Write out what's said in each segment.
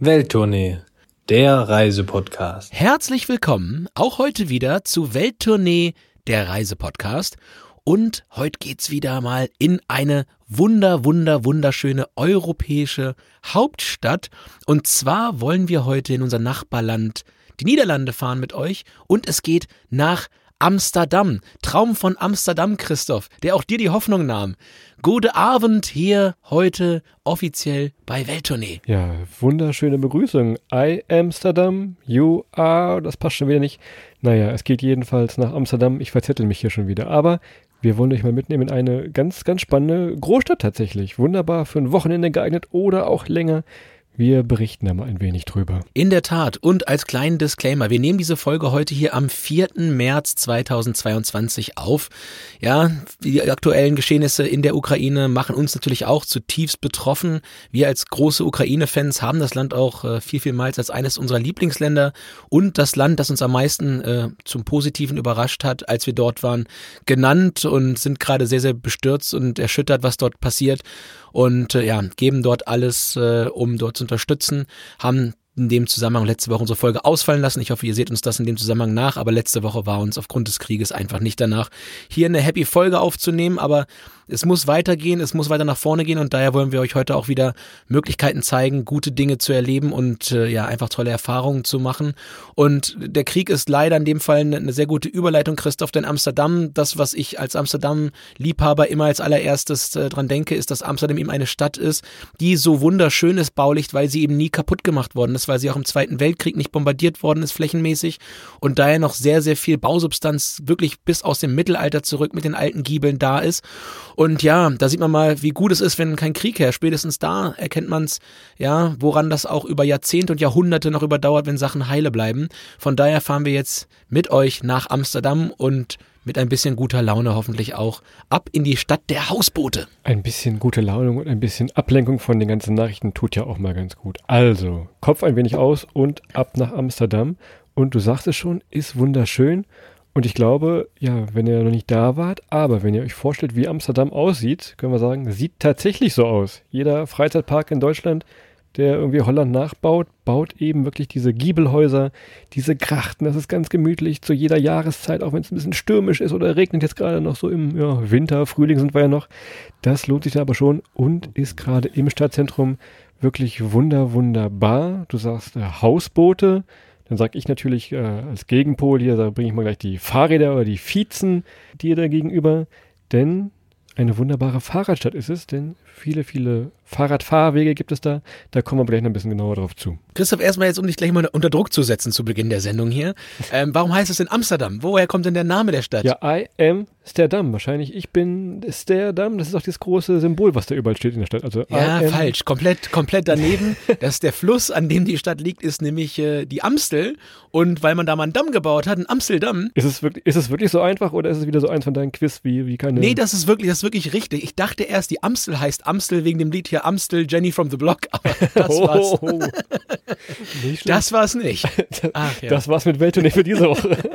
Welttournee, der Reisepodcast. Herzlich willkommen auch heute wieder zu Welttournee, der Reisepodcast. Und heute geht's wieder mal in eine wunder, wunder, wunderschöne europäische Hauptstadt. Und zwar wollen wir heute in unser Nachbarland, die Niederlande, fahren mit euch. Und es geht nach Amsterdam. Traum von Amsterdam, Christoph, der auch dir die Hoffnung nahm. Gute Abend hier heute offiziell bei Welttournee. Ja, wunderschöne Begrüßung. I Amsterdam, you are, das passt schon wieder nicht. Naja, es geht jedenfalls nach Amsterdam. Ich verzettel mich hier schon wieder. Aber wir wollen euch mal mitnehmen in eine ganz, ganz spannende Großstadt tatsächlich. Wunderbar für ein Wochenende geeignet oder auch länger. Wir berichten da mal ein wenig drüber. In der Tat. Und als kleinen Disclaimer, wir nehmen diese Folge heute hier am 4. März 2022 auf. Ja, die aktuellen Geschehnisse in der Ukraine machen uns natürlich auch zutiefst betroffen. Wir als große Ukraine-Fans haben das Land auch äh, viel, vielmals als eines unserer Lieblingsländer und das Land, das uns am meisten äh, zum Positiven überrascht hat, als wir dort waren, genannt und sind gerade sehr, sehr bestürzt und erschüttert, was dort passiert und äh, ja, geben dort alles, äh, um dort zu unterstützen, haben in dem Zusammenhang letzte Woche unsere Folge ausfallen lassen. Ich hoffe, ihr seht uns das in dem Zusammenhang nach, aber letzte Woche war uns aufgrund des Krieges einfach nicht danach, hier eine Happy Folge aufzunehmen, aber es muss weitergehen, es muss weiter nach vorne gehen und daher wollen wir euch heute auch wieder Möglichkeiten zeigen, gute Dinge zu erleben und äh, ja, einfach tolle Erfahrungen zu machen. Und der Krieg ist leider in dem Fall eine, sehr gute Überleitung, Christoph, denn Amsterdam, das, was ich als Amsterdam-Liebhaber immer als allererstes äh, dran denke, ist, dass Amsterdam eben eine Stadt ist, die so wunderschön ist baulich, weil sie eben nie kaputt gemacht worden ist, weil sie auch im Zweiten Weltkrieg nicht bombardiert worden ist, flächenmäßig und daher noch sehr, sehr viel Bausubstanz wirklich bis aus dem Mittelalter zurück mit den alten Giebeln da ist. Und ja, da sieht man mal, wie gut es ist, wenn kein Krieg herrscht. Spätestens da erkennt man es, ja, woran das auch über Jahrzehnte und Jahrhunderte noch überdauert, wenn Sachen heile bleiben. Von daher fahren wir jetzt mit euch nach Amsterdam und mit ein bisschen guter Laune hoffentlich auch ab in die Stadt der Hausboote. Ein bisschen gute Laune und ein bisschen Ablenkung von den ganzen Nachrichten tut ja auch mal ganz gut. Also, Kopf ein wenig aus und ab nach Amsterdam. Und du sagst es schon, ist wunderschön. Und ich glaube, ja, wenn ihr noch nicht da wart, aber wenn ihr euch vorstellt, wie Amsterdam aussieht, können wir sagen, sieht tatsächlich so aus. Jeder Freizeitpark in Deutschland, der irgendwie Holland nachbaut, baut eben wirklich diese Giebelhäuser, diese Grachten. Das ist ganz gemütlich zu jeder Jahreszeit, auch wenn es ein bisschen stürmisch ist oder regnet jetzt gerade noch so im ja, Winter, Frühling sind wir ja noch. Das lohnt sich da aber schon und ist gerade im Stadtzentrum wirklich wunder, wunderbar. Du sagst äh, Hausboote, dann sage ich natürlich äh, als Gegenpol hier, da bringe ich mal gleich die Fahrräder oder die Vizen dir da gegenüber. Denn eine wunderbare Fahrradstadt ist es, denn viele, viele Fahrradfahrwege gibt es da. Da kommen wir gleich noch ein bisschen genauer drauf zu. Christoph, erstmal jetzt, um dich gleich mal unter Druck zu setzen zu Beginn der Sendung hier. Ähm, warum heißt es denn Amsterdam? Woher kommt denn der Name der Stadt? Ja, I am Amsterdam. Wahrscheinlich, ich bin Amsterdam. Das ist auch das große Symbol, was da überall steht in der Stadt. Also ja, falsch. Komplett, komplett daneben. das ist der Fluss, an dem die Stadt liegt, ist nämlich äh, die Amstel. Und weil man da mal einen Damm gebaut hat, ein Amsteldam. Ist es wirklich, ist es wirklich so einfach oder ist es wieder so eins von deinen Quiz wie, wie keine. Nee, das ist wirklich, das ist wirklich richtig. Ich dachte erst, die Amstel heißt Amstel wegen dem Lied hier Amstel, Jenny from the Block, aber das war's. Oh, das war's nicht. Ach, ja. Das war's mit Welttournee für diese Woche.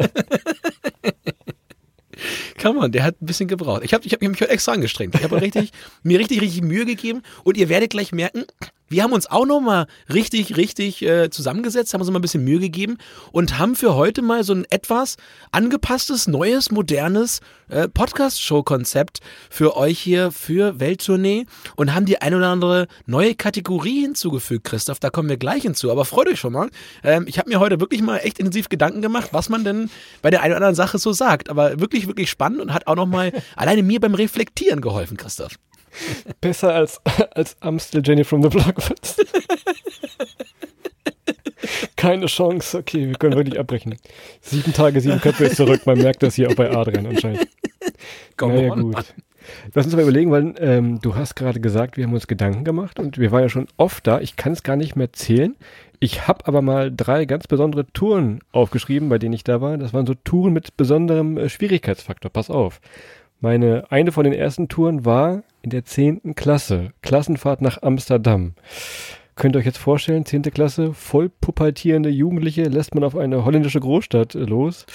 Come on, der hat ein bisschen gebraucht. Ich habe ich hab mich heute extra angestrengt. Ich habe richtig, mir richtig, richtig Mühe gegeben und ihr werdet gleich merken, wir haben uns auch nochmal richtig, richtig äh, zusammengesetzt, haben uns mal ein bisschen Mühe gegeben und haben für heute mal so ein etwas angepasstes, neues, modernes äh, Podcast-Show-Konzept für euch hier für Welttournee und haben die ein oder andere neue Kategorie hinzugefügt, Christoph. Da kommen wir gleich hinzu. Aber freut euch schon mal. Ähm, ich habe mir heute wirklich mal echt intensiv Gedanken gemacht, was man denn bei der einen oder anderen Sache so sagt. Aber wirklich, wirklich spannend und hat auch nochmal alleine mir beim Reflektieren geholfen, Christoph. Besser als, als Amstel Jenny from the Block. Keine Chance. Okay, wir können wirklich abbrechen. Sieben Tage, sieben Köpfe ist zurück. Man merkt das hier auch bei Adrian anscheinend. Komm naja, gut. Mann. Lass uns mal überlegen, weil ähm, du hast gerade gesagt, wir haben uns Gedanken gemacht und wir waren ja schon oft da. Ich kann es gar nicht mehr zählen. Ich habe aber mal drei ganz besondere Touren aufgeschrieben, bei denen ich da war. Das waren so Touren mit besonderem äh, Schwierigkeitsfaktor. Pass auf. Meine eine von den ersten Touren war in der zehnten Klasse. Klassenfahrt nach Amsterdam. Könnt ihr euch jetzt vorstellen, zehnte Klasse, voll pubertierende Jugendliche lässt man auf eine holländische Großstadt äh, los.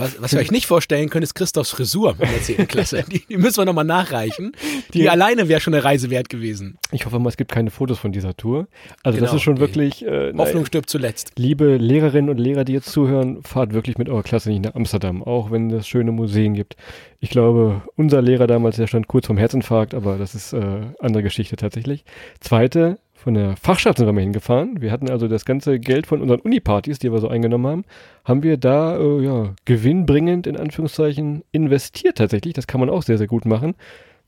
Was, was wir euch nicht vorstellen können, ist Christophs Frisur in der 10. Klasse. Die, die müssen wir nochmal nachreichen. Die, die alleine wäre schon eine Reise wert gewesen. Ich hoffe mal, es gibt keine Fotos von dieser Tour. Also Genau, das ist schon wirklich... Äh, Hoffnung stirbt zuletzt. liebe Lehrerinnen und Lehrer, die jetzt zuhören, fahrt wirklich mit eurer Klasse nicht nach Amsterdam, auch wenn es schöne Museen gibt. Ich glaube, unser Lehrer damals, der stand kurz vorm Herzinfarkt, aber das ist äh, andere Geschichte tatsächlich. Zweite, von der Fachschaft sind wir mal hingefahren. Wir hatten also das ganze Geld von unseren Unipartys, die wir so eingenommen haben, haben wir da äh, ja, gewinnbringend in Anführungszeichen investiert tatsächlich. Das kann man auch sehr, sehr gut machen.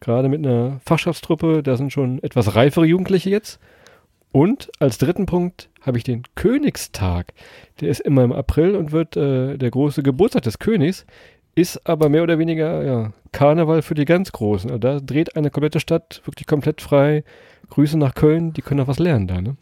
Gerade mit einer Fachschaftstruppe, da sind schon etwas reifere Jugendliche jetzt. Und als dritten Punkt habe ich den Königstag. Der ist immer im April und wird äh, der große Geburtstag des Königs, ist aber mehr oder weniger ja, Karneval für die ganz Großen. Also da dreht eine komplette Stadt wirklich komplett frei. Grüße nach Köln, die können noch was lernen da, ne?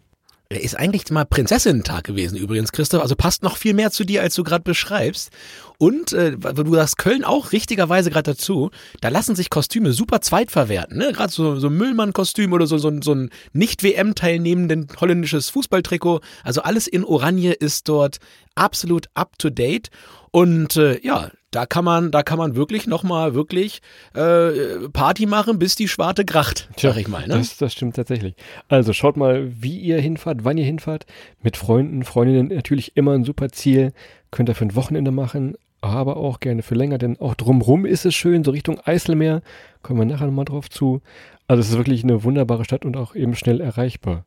Ist eigentlich mal Prinzessinnen-Tag gewesen übrigens, Christoph. Also passt noch viel mehr zu dir, als du gerade beschreibst. Und äh, du sagst Köln auch richtigerweise gerade dazu. Da lassen sich Kostüme super zweitverwerten. Ne? Gerade so, so ein Müllmann-Kostüm oder so, so, so ein nicht-WM-teilnehmenden holländisches Fußballtrikot. Also alles in Oranje ist dort absolut up to date. Und äh, ja, da kann man, da kann man wirklich nochmal wirklich äh, Party machen, bis die Schwarte kracht, sag ich mal. Ne? Das, das stimmt tatsächlich. Also schaut mal, wie ihr hinfahrt, wann ihr hinfahrt. Mit Freunden, Freundinnen natürlich immer ein super Ziel. Könnt ihr für ein Wochenende machen, aber auch gerne für länger, denn auch drumrum ist es schön, so Richtung Eiselmeer. Kommen wir nachher nochmal drauf zu. Also es ist wirklich eine wunderbare Stadt und auch eben schnell erreichbar.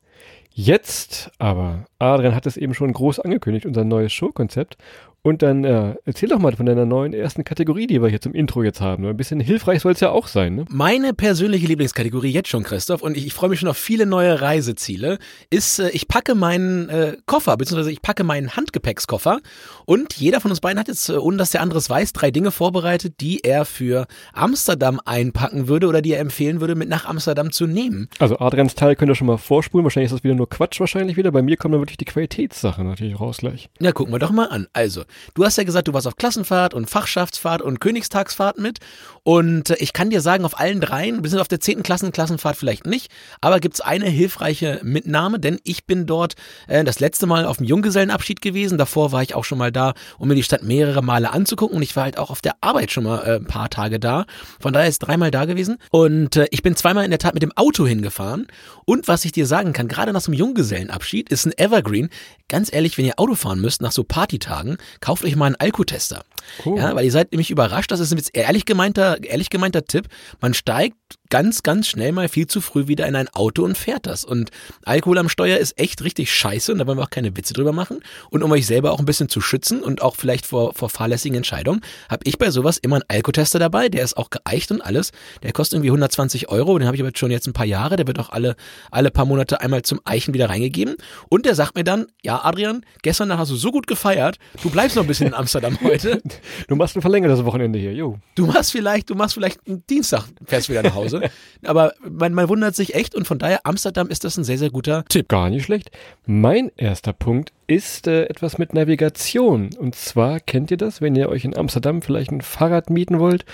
Jetzt aber, Adrian hat es eben schon groß angekündigt, unser neues Showkonzept. Und dann äh, erzähl doch mal von deiner neuen ersten Kategorie, die wir hier zum Intro jetzt haben. Ein bisschen hilfreich soll es ja auch sein, ne? Meine persönliche Lieblingskategorie jetzt schon, Christoph, und ich, ich freue mich schon auf viele neue Reiseziele, ist, äh, ich packe meinen äh, Koffer, beziehungsweise ich packe meinen Handgepäckskoffer und jeder von uns beiden hat jetzt, äh, ohne dass der andere es weiß, drei Dinge vorbereitet, die er für Amsterdam einpacken würde oder die er empfehlen würde, mit nach Amsterdam zu nehmen. Also Adrians Teil könnt ihr schon mal vorspulen. Wahrscheinlich ist das wieder nur Quatsch wahrscheinlich wieder. Bei mir kommen dann wirklich die Qualitätssachen natürlich raus gleich. Ja, gucken wir doch mal an. Also, du hast ja gesagt, du warst auf Klassenfahrt und Fachschaftsfahrt und Königstagsfahrt mit. Und äh, ich kann dir sagen, auf allen dreien, wir sind auf der 10. Klassen Klassenfahrt vielleicht nicht, aber gibt's eine hilfreiche Mitnahme, denn ich bin dort äh, das letzte Mal auf dem Junggesellenabschied gewesen. Davor war ich auch schon mal da, um mir die Stadt mehrere Male anzugucken. Und ich war halt auch auf der Arbeit schon mal äh, ein paar Tage da. Von daher ist dreimal da gewesen. Und äh, ich bin zweimal in der Tat mit dem Auto hingefahren. Und was ich dir sagen kann, gerade nach so einem Junggesellenabschied ist ein Evergreen. Ganz ehrlich, wenn ihr Auto fahren müsst nach so Partytagen, kauft euch mal einen Alkotester. Cool. Ja, weil ihr seid nämlich überrascht, das ist ein jetzt ehrlich gemeinter, ehrlich gemeinter Tipp. Man steigt ganz, ganz schnell mal viel zu früh wieder in ein Auto und fährt das. Und Alkohol am Steuer ist echt richtig scheiße und da wollen wir auch keine Witze drüber machen. Und um euch selber auch ein bisschen zu schützen und auch vielleicht vor, vor fahrlässigen Entscheidungen, habe ich bei sowas immer einen Alkotester dabei. Der ist auch geeicht und alles. Der kostet irgendwie 120 Euro. Den habe ich aber jetzt schon jetzt ein paar Jahre. Der wird auch alle, alle paar Monate einmal zum Eichen wieder reingegeben. Und der sagt mir dann, ja Adrian, gestern Nacht hast du so gut gefeiert, du bleibst noch ein bisschen in Amsterdam heute. Du machst ein verlängertes Wochenende hier, jo. Du machst vielleicht, du machst vielleicht einen Dienstag, fährst wieder nach Hause. Aber man, man wundert sich echt und von daher Amsterdam ist das ein sehr, sehr guter Tipp. Gar nicht schlecht. Mein erster Punkt ist äh, etwas mit Navigation. Und zwar kennt ihr das, wenn ihr euch in Amsterdam vielleicht ein Fahrrad mieten wollt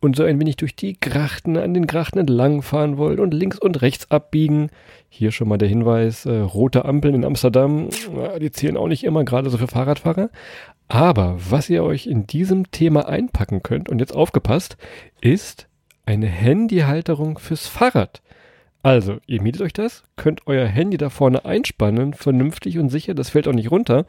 und so ein wenig durch die Grachten, an den Grachten entlang fahren wollt und links und rechts abbiegen. Hier schon mal der Hinweis, äh, rote Ampeln in Amsterdam, die zählen auch nicht immer, gerade so für Fahrradfahrer. Aber was ihr euch in diesem Thema einpacken könnt, und jetzt aufgepasst, ist eine Handyhalterung fürs Fahrrad. Also, ihr mietet euch das, könnt euer Handy da vorne einspannen, vernünftig und sicher, das fällt auch nicht runter.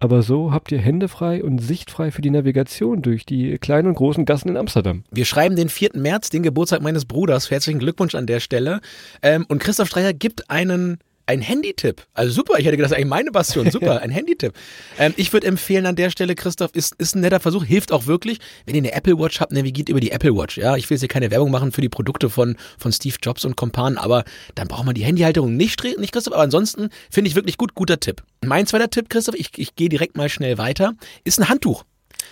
Aber so habt ihr Hände frei und sichtfrei für die Navigation durch die kleinen und großen Gassen in Amsterdam. Wir schreiben den 4. März, den Geburtstag meines Bruders. Herzlichen Glückwunsch an der Stelle. Ähm, und Christoph Streicher gibt einen ein Handytipp. Also super, ich hätte gedacht, das ist eigentlich meine Passion. Super, ein Handytipp. Ähm, ich würde empfehlen an der Stelle, Christoph, ist, ist ein netter Versuch, hilft auch wirklich. Wenn ihr eine Apple Watch habt, navigiert über die Apple Watch. Ja, ich will jetzt hier keine Werbung machen für die Produkte von, von Steve Jobs und Kompan, aber dann braucht man die Handyhalterung nicht, nicht Christoph. Aber ansonsten finde ich wirklich gut, guter Tipp. Mein zweiter Tipp, Christoph, ich, ich gehe direkt mal schnell weiter, ist ein Handtuch.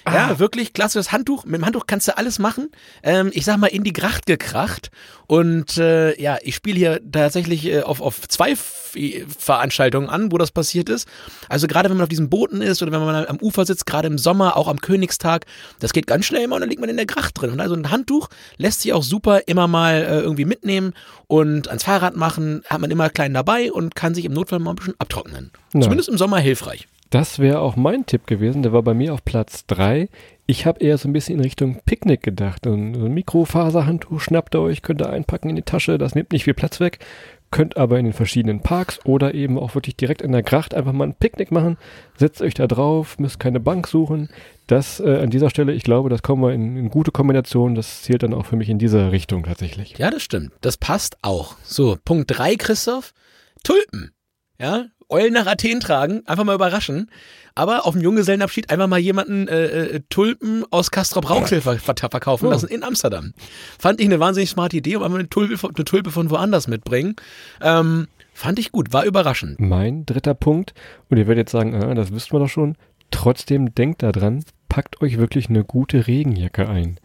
Ja, wirklich klassisches Handtuch. Mit dem Handtuch kannst du alles machen. Ähm, ich sag mal, in die Gracht gekracht. Und äh, ja, ich spiele hier tatsächlich äh, auf, auf zwei F Veranstaltungen an, wo das passiert ist. Also gerade wenn man auf diesen Booten ist oder wenn man am Ufer sitzt, gerade im Sommer, auch am Königstag, das geht ganz schnell immer und dann liegt man in der Gracht drin. Und also ein Handtuch lässt sich auch super immer mal äh, irgendwie mitnehmen und ans Fahrrad machen, hat man immer klein dabei und kann sich im Notfall mal ein bisschen abtrocknen. Ja. Zumindest im Sommer hilfreich. Das wäre auch mein Tipp gewesen. Der war bei mir auf Platz 3. Ich habe eher so ein bisschen in Richtung Picknick gedacht. So ein Mikrofaserhandtuch schnappt ihr euch, könnt ihr einpacken in die Tasche. Das nimmt nicht viel Platz weg. Könnt aber in den verschiedenen Parks oder eben auch wirklich direkt in der Gracht einfach mal ein Picknick machen. Setzt euch da drauf, müsst keine Bank suchen. Das äh, an dieser Stelle, ich glaube, das kommen wir in, in gute Kombination. Das zählt dann auch für mich in diese Richtung tatsächlich. Ja, das stimmt. Das passt auch. So, Punkt 3, Christoph. Tulpen. Ja, Eulen nach Athen tragen, einfach mal überraschen. Aber auf dem Junggesellenabschied einfach mal jemanden äh, äh, Tulpen aus Castrop Rauxel ver verkaufen lassen in Amsterdam. Fand ich eine wahnsinnig smarte Idee, um einfach eine Tulpe, von- eine Tulpe von woanders mitbringen. Ähm, fand ich gut, war überraschend. Mein dritter Punkt, und ihr werdet jetzt sagen, ah, das wüssten wir doch schon, trotzdem denkt da dran, packt euch wirklich eine gute Regenjacke ein.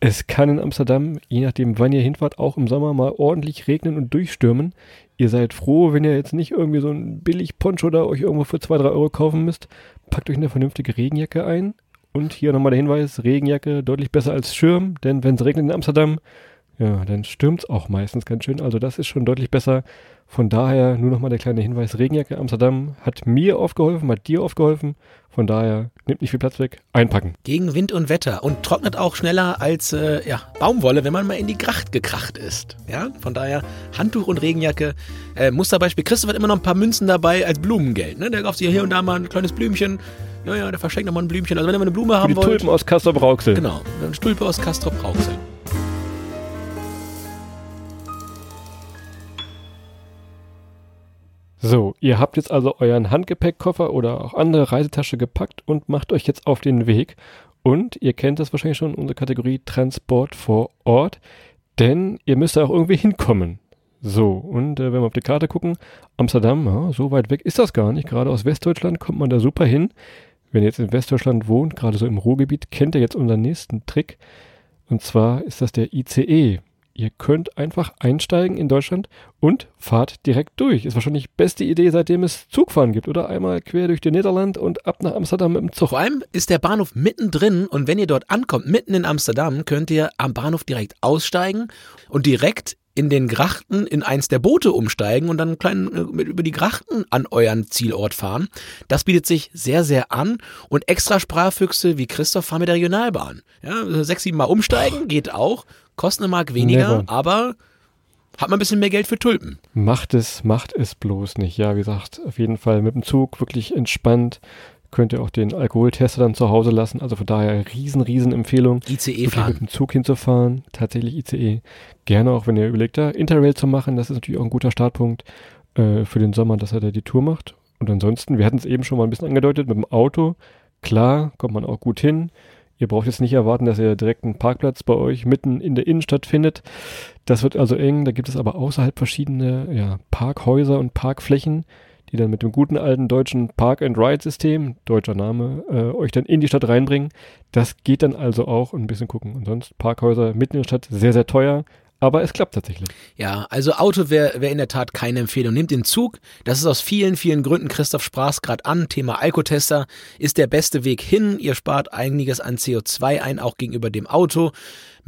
Es kann in Amsterdam, je nachdem wann ihr hinfahrt, auch im Sommer mal ordentlich regnen und durchstürmen. Ihr seid froh, wenn ihr jetzt nicht irgendwie so ein billig Poncho da euch irgendwo für zwei drei Euro kaufen müsst. Packt euch eine vernünftige Regenjacke ein. Und hier nochmal der Hinweis, Regenjacke deutlich besser als Schirm, denn wenn es regnet in Amsterdam, ja, dann stürmt's auch meistens ganz schön. Also das ist schon deutlich besser. Von daher nur nochmal der kleine Hinweis, Regenjacke Amsterdam hat mir aufgeholfen, hat dir aufgeholfen. Von daher nimmt nicht viel Platz weg, einpacken. Gegen Wind und Wetter und trocknet auch schneller als äh, ja, Baumwolle, wenn man mal in die Gracht gekracht ist. Ja, von daher Handtuch und Regenjacke. Äh, Musterbeispiel, Christoph hat immer noch ein paar Münzen dabei als Blumengeld. Ne? Der kauft sich hier und da mal ein kleines Blümchen. Ja, ja, der verschenkt nochmal ein Blümchen. Also wenn ihr mal eine Blume Für haben die wollt. Tulpen aus Castrop Rauxel. Genau, eine Stulpe aus Castrop So, ihr habt jetzt also euren Handgepäckkoffer oder auch andere Reisetasche gepackt und macht euch jetzt auf den Weg. Und ihr kennt das wahrscheinlich schon, unsere Kategorie Transport vor Ort, denn ihr müsst da auch irgendwie hinkommen. So, und äh, wenn wir auf die Karte gucken, Amsterdam, ja, so weit weg ist das gar nicht. Gerade aus Westdeutschland kommt man da super hin. Wenn ihr jetzt in Westdeutschland wohnt, gerade so im Ruhrgebiet, kennt ihr jetzt unseren nächsten Trick. Und zwar ist das der ICE. Ihr könnt einfach einsteigen in Deutschland und fahrt direkt durch. Ist wahrscheinlich die beste Idee, seitdem es Zugfahren gibt. Oder einmal quer durch den Niederland und ab nach Amsterdam mit dem Zug. Vor allem ist der Bahnhof mittendrin und wenn ihr dort ankommt, mitten in Amsterdam, könnt ihr am Bahnhof direkt aussteigen und direkt in den Grachten in eins der Boote umsteigen und dann klein, äh, über die Grachten an euren Zielort fahren. Das bietet sich sehr, sehr an und extra Sprachfüchse wie Christoph fahren mit der Regionalbahn. Ja, sechs, sieben Mal umsteigen geht auch, kostet eine Mark weniger, Never. aber hat man ein bisschen mehr Geld für Tulpen. Macht es, macht es bloß nicht. Ja, wie gesagt, auf jeden Fall mit dem Zug wirklich entspannt. Könnt ihr auch den Alkoholtester dann zu Hause lassen. Also von daher riesen, riesen Empfehlung. ICE wirklich mit fahren. dem Zug hinzufahren, tatsächlich ICE. Gerne auch, wenn ihr überlegt, da Interrail zu machen, das ist natürlich auch ein guter Startpunkt äh, für den Sommer, dass er da die Tour macht. Und ansonsten, wir hatten es eben schon mal ein bisschen angedeutet, mit dem Auto, klar, kommt man auch gut hin. Ihr braucht jetzt nicht erwarten, dass ihr direkt einen Parkplatz bei euch mitten in der Innenstadt findet. Das wird also eng. Da gibt es aber außerhalb verschiedene ja, Parkhäuser und Parkflächen, die dann mit dem guten alten deutschen Park-and-Ride-System, deutscher Name, äh, euch dann in die Stadt reinbringen. Das geht dann also auch ein bisschen gucken. Und sonst Parkhäuser mitten in der Stadt sehr, sehr teuer. Aber es klappt tatsächlich. Ja, also Auto wäre wär in der Tat keine Empfehlung. Nehmt den Zug. Das ist aus vielen, vielen Gründen. Christoph sprach es gerade an. Thema Alkotester ist der beste Weg hin. Ihr spart einiges an CO2 ein, auch gegenüber dem Auto.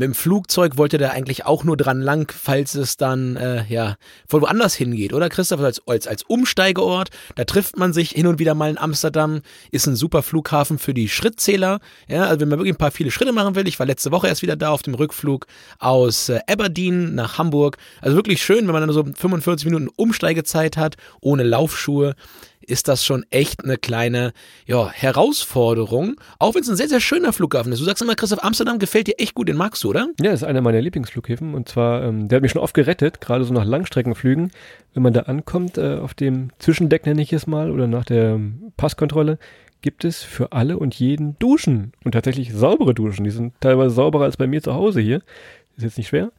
Mit dem Flugzeug wollt ihr da eigentlich auch nur dran lang, falls es dann äh, ja von woanders hingeht, oder Christoph? Als, als, als Umsteigeort, da trifft man sich hin und wieder mal in Amsterdam, ist ein super Flughafen für die Schrittzähler. Ja, also wenn man wirklich ein paar viele Schritte machen will, ich war letzte Woche erst wieder da auf dem Rückflug aus äh, Aberdeen nach Hamburg. Also wirklich schön, wenn man dann so 45 Minuten Umsteigezeit hat, ohne Laufschuhe ist das schon echt eine kleine ja, Herausforderung. Auch wenn es ein sehr, sehr schöner Flughafen ist. Du sagst immer, Christoph, Amsterdam gefällt dir echt gut, den magst du, oder? Ja, das ist einer meiner Lieblingsflughäfen. Und zwar, ähm, der hat mich schon oft gerettet, gerade so nach Langstreckenflügen. Wenn man da ankommt, äh, auf dem Zwischendeck nenne ich es mal, oder nach der ähm, Passkontrolle, gibt es für alle und jeden Duschen. Und tatsächlich saubere Duschen. Die sind teilweise sauberer als bei mir zu Hause hier. Ist jetzt nicht schwer,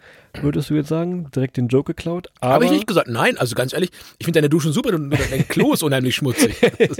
würdest du jetzt sagen. Direkt den Joke geklaut. Aber Habe ich nicht gesagt. Nein, also ganz ehrlich, ich finde deine Duschen super und dein Klo ist unheimlich schmutzig.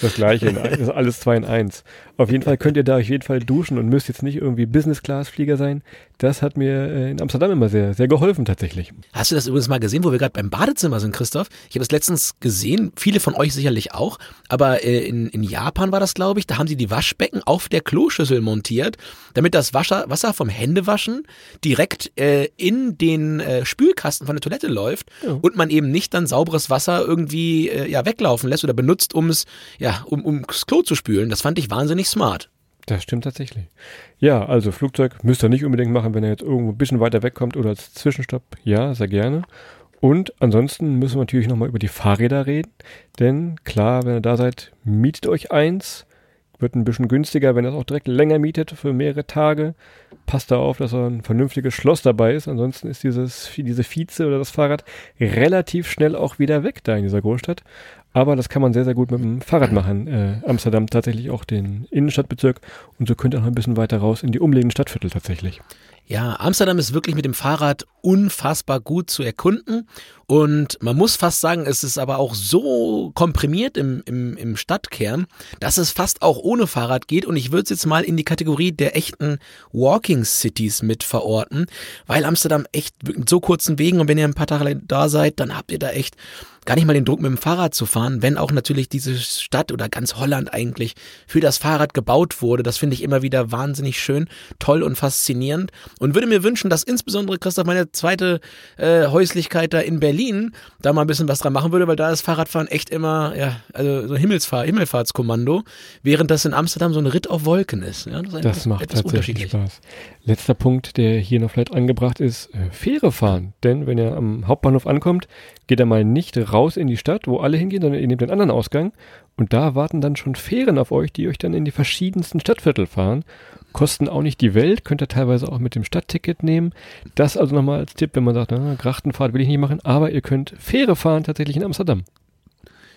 das gleiche, das ist alles zwei in eins. Auf jeden Fall könnt ihr da auf jeden Fall duschen und müsst jetzt nicht irgendwie Business-Class-Flieger sein. Das hat mir äh, in Amsterdam immer sehr, sehr geholfen tatsächlich. Hast du das übrigens mal gesehen, wo wir gerade beim Badezimmer sind, Christoph? Ich habe es letztens gesehen, viele von euch sicherlich auch, aber äh, in, in Japan war das, glaube ich, da haben sie die Waschbecken auf der Kloschüssel montiert, damit das Wasser, Wasser vom Händewaschen direkt äh, in den äh, Spülkasten von der Toilette läuft ja. und man eben nicht dann sauberes Wasser irgendwie äh, ja, weglaufen lässt oder benutzt, um es, ja, um, ums Klo zu spülen. Das fand ich wahnsinnig smart. Das stimmt tatsächlich. Ja, also Flugzeug müsst ihr nicht unbedingt machen, wenn er jetzt irgendwo ein bisschen weiter wegkommt oder als Zwischenstopp. Ja, sehr gerne. Und ansonsten müssen wir natürlich nochmal über die Fahrräder reden. Denn klar, wenn ihr da seid, mietet euch eins. Wird ein bisschen günstiger, wenn ihr es auch direkt länger mietet für mehrere Tage. Passt da auf, dass ein vernünftiges Schloss dabei ist. Ansonsten ist dieses, diese Vize oder das Fahrrad relativ schnell auch wieder weg da in dieser Großstadt. Aber das kann man sehr, sehr gut mit dem Fahrrad machen. Äh, Amsterdam tatsächlich auch den Innenstadtbezirk und so könnt ihr auch ein bisschen weiter raus in die umliegenden Stadtviertel tatsächlich. Ja, Amsterdam ist wirklich mit dem Fahrrad unfassbar gut zu erkunden. Und man muss fast sagen, es ist aber auch so komprimiert im, im, im Stadtkern, dass es fast auch ohne Fahrrad geht. Und ich würde es jetzt mal in die Kategorie der echten Walking Cities mit verorten, weil Amsterdam echt mit so kurzen Wegen und wenn ihr ein paar Tage da seid, dann habt ihr da echt gar nicht mal den Druck mit dem Fahrrad zu fahren, wenn auch natürlich diese Stadt oder ganz Holland eigentlich für das Fahrrad gebaut wurde. Das finde ich immer wieder wahnsinnig schön, toll und faszinierend und würde mir wünschen, dass insbesondere Christoph meine zweite äh, Häuslichkeit da in Berlin da mal ein bisschen was dran machen würde, weil da ist Fahrradfahren echt immer, ja, also so Himmelsfahr Himmelfahrtskommando, während das in Amsterdam so ein Ritt auf Wolken ist. Ja, das, ist das macht tatsächlich Spaß. Letzter Punkt, der hier noch vielleicht angebracht ist, äh, Fähre fahren. Denn wenn ihr am Hauptbahnhof ankommt, geht er mal nicht raus in die Stadt, wo alle hingehen, sondern ihr nehmt den anderen Ausgang und da warten dann schon Fähren auf euch, die euch dann in die verschiedensten Stadtviertel fahren. Kosten auch nicht die Welt, könnt ihr teilweise auch mit dem Stadtticket nehmen. Das also nochmal als Tipp, wenn man sagt, na, Grachtenfahrt will ich nicht machen, aber ihr könnt Fähre fahren tatsächlich in Amsterdam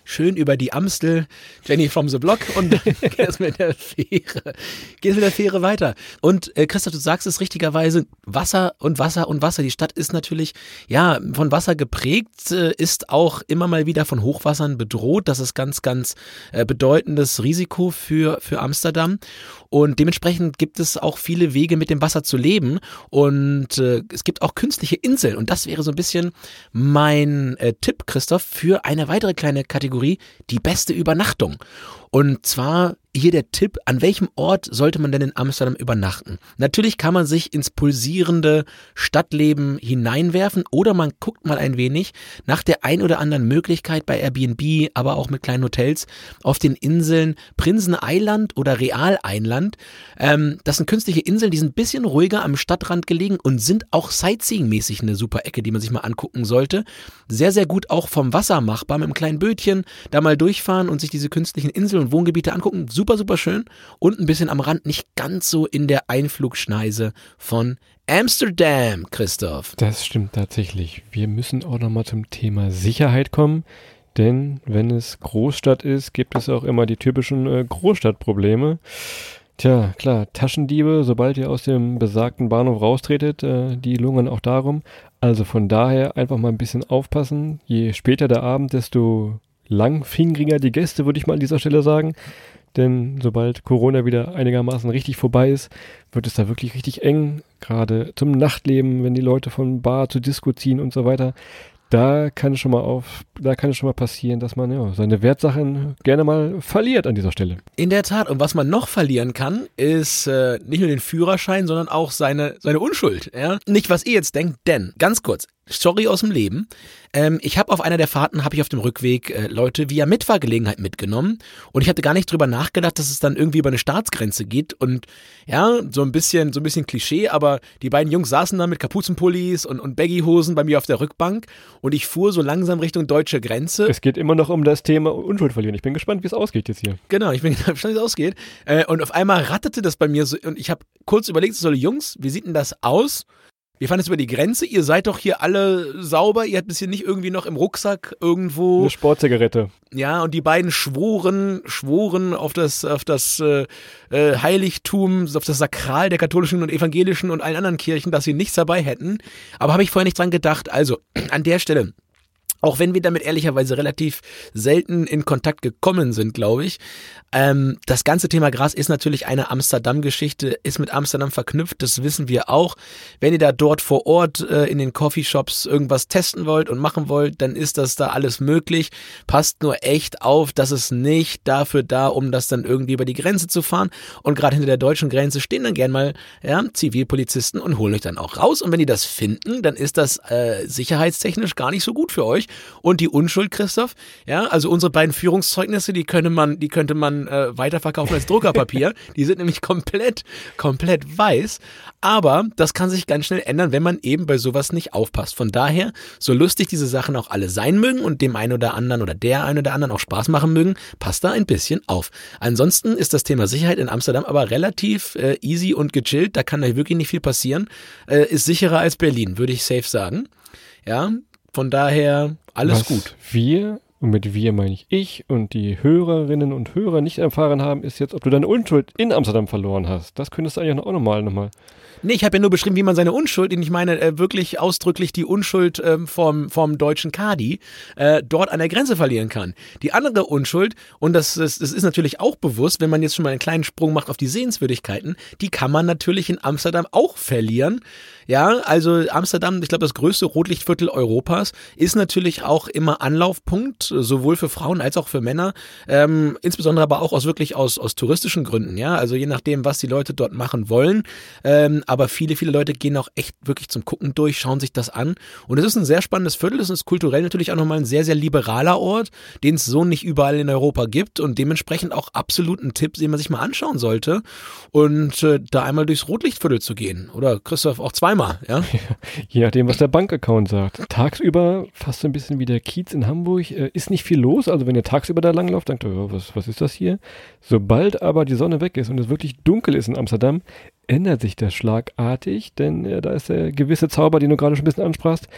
schön über die Amstel, Jenny from the Block und dann geht's mit der Fähre, geht's mit der Fähre weiter. Und äh, Christoph, du sagst es richtigerweise, Wasser und Wasser und Wasser. Die Stadt ist natürlich, ja, von Wasser geprägt, äh, ist auch immer mal wieder von Hochwassern bedroht. Das ist ganz, ganz äh, bedeutendes Risiko für, für Amsterdam. Und dementsprechend gibt es auch viele Wege, mit dem Wasser zu leben. Und äh, es gibt auch künstliche Inseln. Und das wäre so ein bisschen mein äh, Tipp, Christoph, für eine weitere kleine Kategorie, die beste Übernachtung. Und zwar hier der Tipp, an welchem Ort sollte man denn in Amsterdam übernachten? Natürlich kann man sich ins pulsierende Stadtleben hineinwerfen oder man guckt mal ein wenig nach der ein oder anderen Möglichkeit bei Airbnb, aber auch mit kleinen Hotels auf den Inseln Prinsen oder Real Eiland. Ähm, das sind künstliche Inseln, die sind ein bisschen ruhiger am Stadtrand gelegen und sind auch Sightseeing-mäßig eine super Ecke, die man sich mal angucken sollte. Sehr, sehr gut auch vom Wasser machbar mit einem kleinen Bötchen, da mal durchfahren und sich diese künstlichen Inseln und Wohngebiete angucken super, super schön und ein bisschen am Rand nicht ganz so in der Einflugschneise von Amsterdam, Christoph. Das stimmt tatsächlich. Wir müssen auch nochmal zum Thema Sicherheit kommen. Denn wenn es Großstadt ist, gibt es auch immer die typischen äh, Großstadtprobleme. Tja, klar, Taschendiebe, sobald ihr aus dem besagten Bahnhof raustretet, äh, die lungern auch darum. Also von daher einfach mal ein bisschen aufpassen. Je später der Abend, desto langfingeriger die Gäste, würde ich mal an dieser Stelle sagen. Denn sobald Corona wieder einigermaßen richtig vorbei ist, wird es da wirklich richtig eng. Gerade zum Nachtleben, wenn die Leute von Bar zu Disco ziehen und so weiter. Da kann es schon mal auf, da kann es schon mal passieren, dass man ja, seine Wertsachen gerne mal verliert an dieser Stelle. In der Tat. Und was man noch verlieren kann, ist äh, nicht nur den Führerschein, sondern auch seine, seine Unschuld. Ja? Nicht, was ihr jetzt denkt, denn, ganz kurz, Story aus dem Leben. Ähm, ich habe auf einer der Fahrten, habe ich auf dem Rückweg äh, Leute via Mitfahrgelegenheit mitgenommen und ich hatte gar nicht drüber nachgedacht, dass es dann irgendwie über eine Staatsgrenze geht und ja, so ein bisschen, so ein bisschen Klischee, aber die beiden Jungs saßen da mit Kapuzenpullis und, und Baggyhosen bei mir auf der Rückbank und ich fuhr so langsam Richtung deutsche Grenze. Es geht immer noch um das Thema Unschuld verlieren. Ich bin gespannt, wie es ausgeht jetzt hier. Genau, ich bin gespannt, wie es ausgeht. Äh, und auf einmal ratterte das bei mir so und ich habe kurz überlegt, so Jungs, wie sieht denn das aus? Wir fahren jetzt über die Grenze. Ihr seid doch hier alle sauber. Ihr habt bisher nicht irgendwie noch im Rucksack irgendwo. Eine Sportzigarette. Ja, und die beiden schworen, schworen auf das, auf das äh, äh, Heiligtum, auf das Sakral der katholischen und evangelischen und allen anderen Kirchen, dass sie nichts dabei hätten. Aber habe ich vorher nicht dran gedacht. Also, an der Stelle Auch wenn wir damit ehrlicherweise relativ selten in Kontakt gekommen sind, glaube ich. Ähm, das ganze Thema Gras ist natürlich eine Amsterdam-Geschichte, ist mit Amsterdam verknüpft, das wissen wir auch. Wenn ihr da dort vor Ort äh, in den Coffeeshops irgendwas testen wollt und machen wollt, dann ist das da alles möglich. Passt nur echt auf, dass es nicht dafür da, um das dann irgendwie über die Grenze zu fahren. Und gerade hinter der deutschen Grenze stehen dann gern mal ja, Zivilpolizisten und holen euch dann auch raus. Und wenn die das finden, dann ist das äh, sicherheitstechnisch gar nicht so gut für euch und die Unschuld, Christoph. Ja, also unsere beiden Führungszeugnisse, die könnte man, die könnte man äh, weiterverkaufen als Druckerpapier. die sind nämlich komplett, komplett weiß. Aber das kann sich ganz schnell ändern, wenn man eben bei sowas nicht aufpasst. Von daher, so lustig diese Sachen auch alle sein mögen und dem einen oder anderen oder der einen oder anderen auch Spaß machen mögen, passt da ein bisschen auf. Ansonsten ist das Thema Sicherheit in Amsterdam aber relativ äh, easy und gechillt. Da kann da wirklich nicht viel passieren. Äh, ist sicherer als Berlin, würde ich safe sagen. Ja, von daher alles Was gut. Wir, und mit wir meine ich ich und die Hörerinnen und Hörer nicht erfahren haben, ist jetzt, ob du deine Unschuld in Amsterdam verloren hast. Das könntest du eigentlich auch nochmal nochmal. Nee, ich habe ja nur beschrieben, wie man seine Unschuld, ich meine äh, wirklich ausdrücklich die Unschuld ähm, vom, vom deutschen Kadi, äh, dort an der Grenze verlieren kann. Die andere Unschuld, und das, das, das ist natürlich auch bewusst, wenn man jetzt schon mal einen kleinen Sprung macht auf die Sehenswürdigkeiten, die kann man natürlich in Amsterdam auch verlieren. Ja, also Amsterdam, ich glaube, das größte Rotlichtviertel Europas, ist natürlich auch immer Anlaufpunkt, sowohl für Frauen als auch für Männer, ähm, insbesondere aber auch aus wirklich aus, aus touristischen Gründen, ja, also je nachdem, was die Leute dort machen wollen. Ähm, aber viele, viele Leute gehen auch echt wirklich zum Gucken durch, schauen sich das an. Und es ist ein sehr spannendes Viertel, es ist kulturell natürlich auch nochmal ein sehr, sehr liberaler Ort, den es so nicht überall in Europa gibt und dementsprechend auch absolut ein Tipp, den man sich mal anschauen sollte und äh, da einmal durchs Rotlichtviertel zu gehen. Oder Christoph auch zweimal, ja? Je nachdem, was der Bankaccount sagt. Tagsüber, fast so ein bisschen wie der Kiez in Hamburg, äh, ist nicht viel los. Also wenn ihr tagsüber da langlauft, denkt ihr, oh, was, was ist das hier? Sobald aber die Sonne weg ist und es wirklich dunkel ist in Amsterdam, ändert sich das schlagartig, denn äh, da ist der gewisse Zauber, den du gerade schon ein bisschen ansprachst,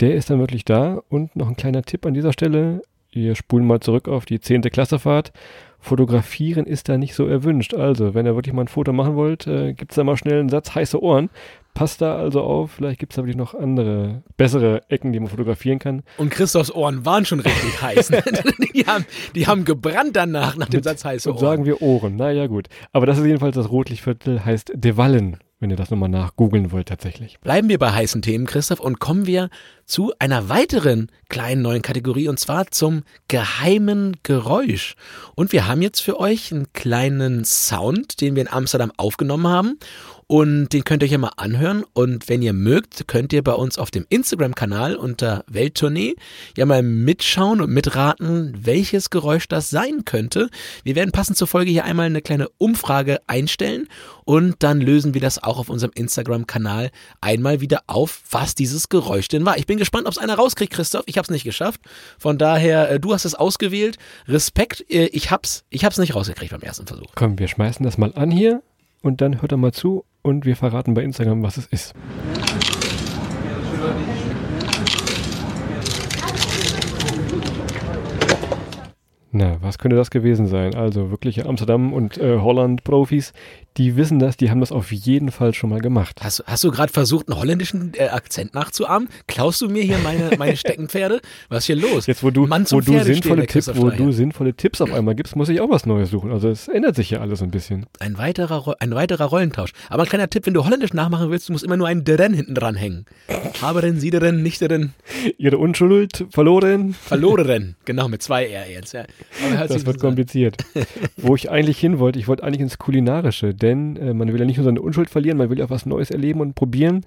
der ist dann wirklich da. Und noch ein kleiner Tipp an dieser Stelle, wir spulen mal zurück auf die 10. Klassefahrt. Fotografieren ist da nicht so erwünscht. Also, wenn ihr wirklich mal ein Foto machen wollt, äh, gibt's da mal schnell einen Satz heiße Ohren. Passt da also auf, vielleicht gibt's da wirklich noch andere, bessere Ecken, die man fotografieren kann. Und Christophs Ohren waren schon richtig heiß. Ne? Die haben, die haben gebrannt danach, nach dem Satz heiße Und Ohren. sagen wir Ohren. Naja, gut. Aber das ist jedenfalls das Rotlichtviertel, heißt De Wallen, wenn ihr das nochmal nachgoogeln wollt tatsächlich. Bleiben wir bei heißen Themen, Christoph, und kommen wir zu einer weiteren kleinen neuen Kategorie, und zwar zum geheimen Geräusch. Und wir haben jetzt für euch einen kleinen Sound, den wir in Amsterdam aufgenommen haben. Und den könnt ihr euch ja mal anhören. Und wenn ihr mögt, könnt ihr bei uns auf dem Instagram-Kanal unter Welttournee ja mal mitschauen und mitraten, welches Geräusch das sein könnte. Wir werden passend zur Folge hier einmal eine kleine Umfrage einstellen und dann lösen wir das auch auf unserem Instagram-Kanal einmal wieder auf, was dieses Geräusch denn war. Ich bin gespannt, ob es einer rauskriegt, Christoph. Ich habe es nicht geschafft. Von daher, äh, du hast es ausgewählt. Respekt, äh, ich hab's, ich hab's nicht rausgekriegt beim ersten Versuch. Komm, wir schmeißen das mal an hier und dann hört er mal zu und wir verraten bei Instagram, was es ist. Na, was könnte das gewesen sein? Also wirkliche Amsterdam- und äh, Holland-Profis, die wissen das, die haben das auf jeden Fall schon mal gemacht. Hast, hast du gerade versucht, einen holländischen äh, Akzent nachzuahmen? Klaust du mir hier meine, meine Steckenpferde? Was ist hier los? Jetzt, wo du, wo du, sinnvolle, Tipp, wo du sinnvolle Tipps auf einmal gibst, muss ich auch was Neues suchen. Also es ändert sich ja alles ein bisschen. Ein weiterer, ein weiterer Rollentausch. Aber ein kleiner Tipp, wenn du holländisch nachmachen willst, du musst immer nur einen deren hinten dran hängen. Haberen, siederen, nichteren, Ihre Unschuld verloren, verlorenen. Genau, mit zwei R jetzt. Ja. Das wird so kompliziert. Wo ich eigentlich hin wollte, ich wollte eigentlich ins Kulinarische, denn äh, man will ja nicht nur seine Unschuld verlieren, man will ja auch was Neues erleben und probieren.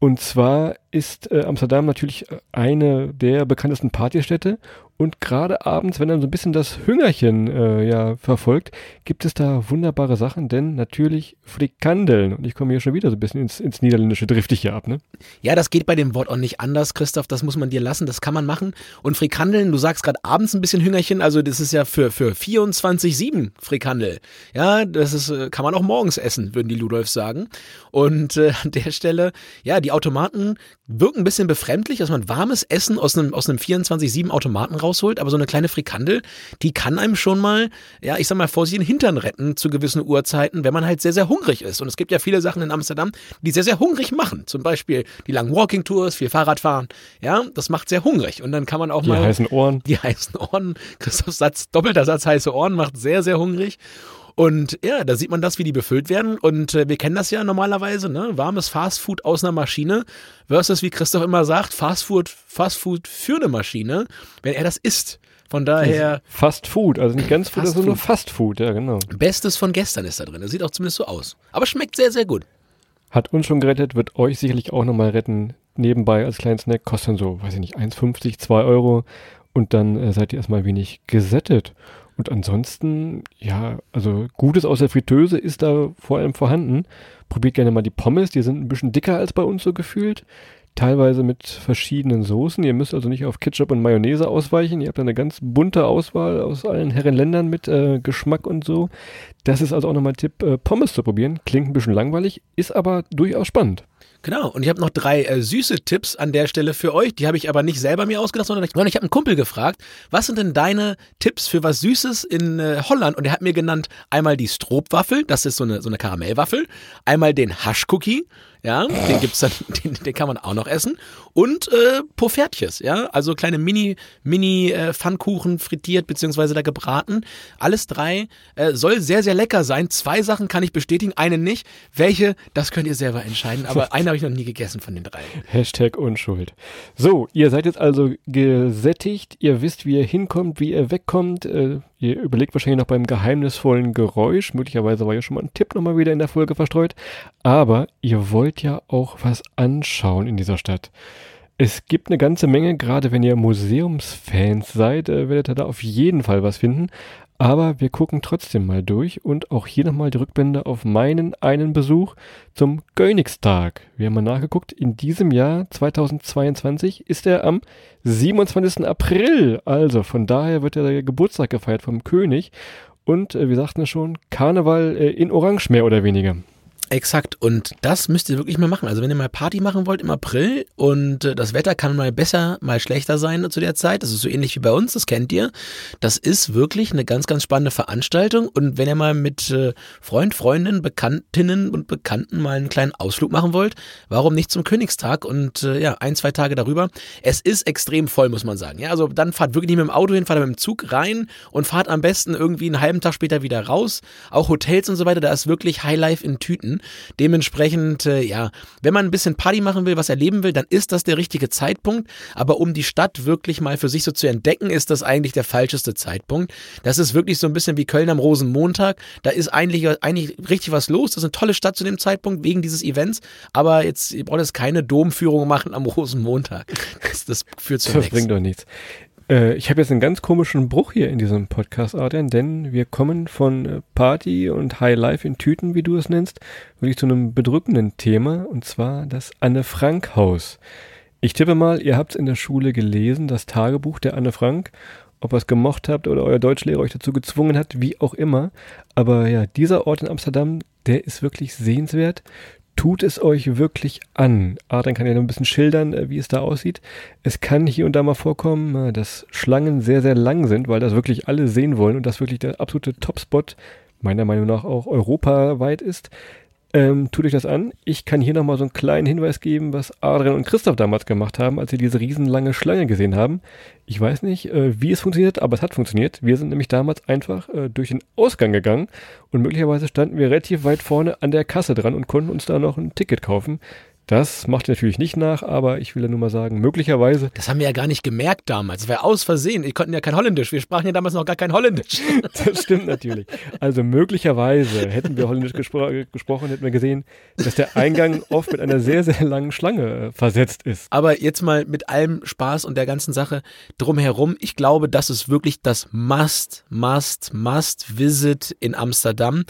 Und zwar ist äh, Amsterdam natürlich äh, eine der bekanntesten Partystädte und gerade abends, wenn dann so ein bisschen das Hüngerchen äh, ja verfolgt, gibt es da wunderbare Sachen, denn natürlich Frikandeln. Und ich komme hier schon wieder so ein bisschen ins, ins Niederländische driftig hier ab, ne? Ja, das geht bei dem Wort auch nicht anders, Christoph. Das muss man dir lassen. Das kann man machen. Und Frikandeln, du sagst gerade abends ein bisschen Hüngerchen. Also das ist ja für, für 24-7 Frikandel. Ja, das ist, äh, kann man auch morgens essen, würden die Ludolfs sagen. Und äh, an der Stelle, ja, die Automaten wirken ein bisschen befremdlich, dass man warmes Essen aus einem, aus einem 24-7 Automaten raus rausholt, aber so eine kleine Frikandel, die kann einem schon mal, ja, ich sag mal, vor sich den Hintern retten zu gewissen Uhrzeiten, wenn man halt sehr, sehr hungrig ist. Und es gibt ja viele Sachen in Amsterdam, die sehr, sehr hungrig machen. Zum Beispiel die langen Walking-Tours, viel Fahrradfahren. Ja, das macht sehr hungrig. Und dann kann man auch Die mal. heißen Ohren. Die heißen Ohren. Christophs Satz, doppelter Satz heiße Ohren macht sehr, sehr hungrig. Und ja, da sieht man das, wie die befüllt werden. Und äh, wir kennen das ja normalerweise, ne? Warmes Fastfood aus einer Maschine versus, wie Christoph immer sagt, Fastfood, Fastfood für eine Maschine, wenn er das isst. Von daher, Fast Food, also nicht ganz Food, sondern nur. Fast Food, ja genau. Bestes von gestern ist da drin. Das sieht auch zumindest so aus. Aber schmeckt sehr, sehr gut. Hat uns schon gerettet, wird euch sicherlich auch nochmal retten. Nebenbei als kleinen Snack kostet dann so, weiß ich nicht, 1,50, 2 Euro und dann äh, seid ihr erstmal wenig gesättet. Und ansonsten, ja, also Gutes aus der Fritteuse ist da vor allem vorhanden. Probiert gerne mal die Pommes, die sind ein bisschen dicker als bei uns so gefühlt. Teilweise mit verschiedenen Soßen. Ihr müsst also nicht auf Ketchup und Mayonnaise ausweichen. Ihr habt eine ganz bunte Auswahl aus allen Herrenländern mit äh, Geschmack und so. Das ist also auch nochmal ein Tipp, äh, Pommes zu probieren. Klingt ein bisschen langweilig, ist aber durchaus spannend. Genau, und ich habe noch drei äh, süße Tipps an der Stelle für euch. Die habe ich aber nicht selber mir ausgedacht, sondern ich, ich habe einen Kumpel gefragt, was sind denn deine Tipps für was Süßes in äh, Holland? Und er hat mir genannt einmal die Stroopwaffel, das ist so eine, so eine Karamellwaffel, einmal den Haschcookie, ja, den gibt's dann, den, den kann man auch noch essen. Und äh, Poffertjes, ja, also kleine Mini, Mini äh, Pfannkuchen frittiert beziehungsweise da gebraten. Alles drei äh, soll sehr, sehr lecker sein. Zwei Sachen kann ich bestätigen, eine nicht. Welche, das könnt ihr selber entscheiden. Aber eine habe ich noch nie gegessen von den drei. Hashtag Unschuld. So, ihr seid jetzt also gesättigt, ihr wisst, wie ihr hinkommt, wie ihr wegkommt. Äh, ihr überlegt wahrscheinlich noch beim geheimnisvollen Geräusch. Möglicherweise war ja schon mal ein Tipp nochmal wieder in der Folge verstreut. Aber ihr wollt ja auch was anschauen in dieser Stadt. Es gibt eine ganze Menge, gerade wenn ihr Museumsfans seid, äh, werdet ihr da auf jeden Fall was finden. Aber wir gucken trotzdem mal durch und auch hier nochmal die Rückblende auf meinen einen Besuch zum Königstag. Wir haben mal nachgeguckt, in diesem Jahr 2022 ist er am 27. April. Also von daher wird ja der Geburtstag gefeiert vom König. Und äh, wir sagten es schon, Karneval äh, in Orange mehr oder weniger. Exakt. Und das müsst ihr wirklich mal machen. Also wenn ihr mal Party machen wollt im April und äh, das Wetter kann mal besser, mal schlechter sein zu der Zeit. Das ist so ähnlich wie bei uns, das kennt ihr. Das ist wirklich eine ganz, ganz spannende Veranstaltung. Und wenn ihr mal mit äh, Freund, Freundinnen, Bekanntinnen und Bekannten mal einen kleinen Ausflug machen wollt, warum nicht zum Königstag und äh, ja, ein, zwei Tage darüber. Es ist extrem voll, muss man sagen. Ja, also dann fahrt wirklich nicht mit dem Auto hin, fahrt mit dem Zug rein und fahrt am besten irgendwie einen halben Tag später wieder raus. Auch Hotels und so weiter, da ist wirklich Highlife in Tüten. Dementsprechend, äh, ja, wenn man ein bisschen Party machen will, was erleben will, dann ist das der richtige Zeitpunkt. Aber um die Stadt wirklich mal für sich so zu entdecken, ist das eigentlich der falscheste Zeitpunkt. Das ist wirklich so ein bisschen wie Köln am Rosenmontag. Da ist eigentlich, eigentlich richtig was los. Das ist eine tolle Stadt zu dem Zeitpunkt wegen dieses Events. Aber jetzt, ihr braucht jetzt keine Domführung machen am Rosenmontag. Das, das führt zu Das nichts. bringt doch nichts. Äh, ich habe jetzt einen ganz komischen Bruch hier in diesem Podcast, Adrian, denn wir kommen von äh, Party und High Life in Tüten, wie du es nennst, wirklich zu einem bedrückenden Thema, und zwar das Anne-Frank-Haus. Ich tippe mal, ihr habt es in der Schule gelesen, das Tagebuch der Anne Frank, ob ihr es gemocht habt oder euer Deutschlehrer euch dazu gezwungen hat, wie auch immer. Aber ja, dieser Ort in Amsterdam, der ist wirklich sehenswert. Tut es euch wirklich an? Adrian kann ja noch ein bisschen schildern, äh, wie es da aussieht. Es kann hier und da mal vorkommen, äh, dass Schlangen sehr, sehr lang sind, weil das wirklich alle sehen wollen und das wirklich der absolute Topspot, meiner Meinung nach auch europaweit ist. Ähm, tut euch das an. Ich kann hier nochmal so einen kleinen Hinweis geben, was Adrian und Christoph damals gemacht haben, als sie diese riesenlange Schlange gesehen haben. Ich weiß nicht, äh, wie es funktioniert, aber es hat funktioniert. Wir sind nämlich damals einfach äh, durch den Ausgang gegangen und möglicherweise standen wir relativ weit vorne an der Kasse dran und konnten uns da noch ein Ticket kaufen. Das macht ihr natürlich nicht nach, aber ich will ja nur mal sagen, möglicherweise, Das haben wir ja gar nicht gemerkt damals. Das war aus Versehen. Wir konnten ja kein Holländisch. Wir sprachen ja damals noch gar kein Holländisch. das stimmt natürlich. Also möglicherweise hätten wir Holländisch gespro gesprochen, hätten wir gesehen, dass der Eingang oft mit einer sehr, sehr langen Schlange äh, versetzt ist. Aber jetzt mal mit allem Spaß und der ganzen Sache drumherum. Ich glaube, das ist wirklich das Must, Must, Must Visit in Amsterdam.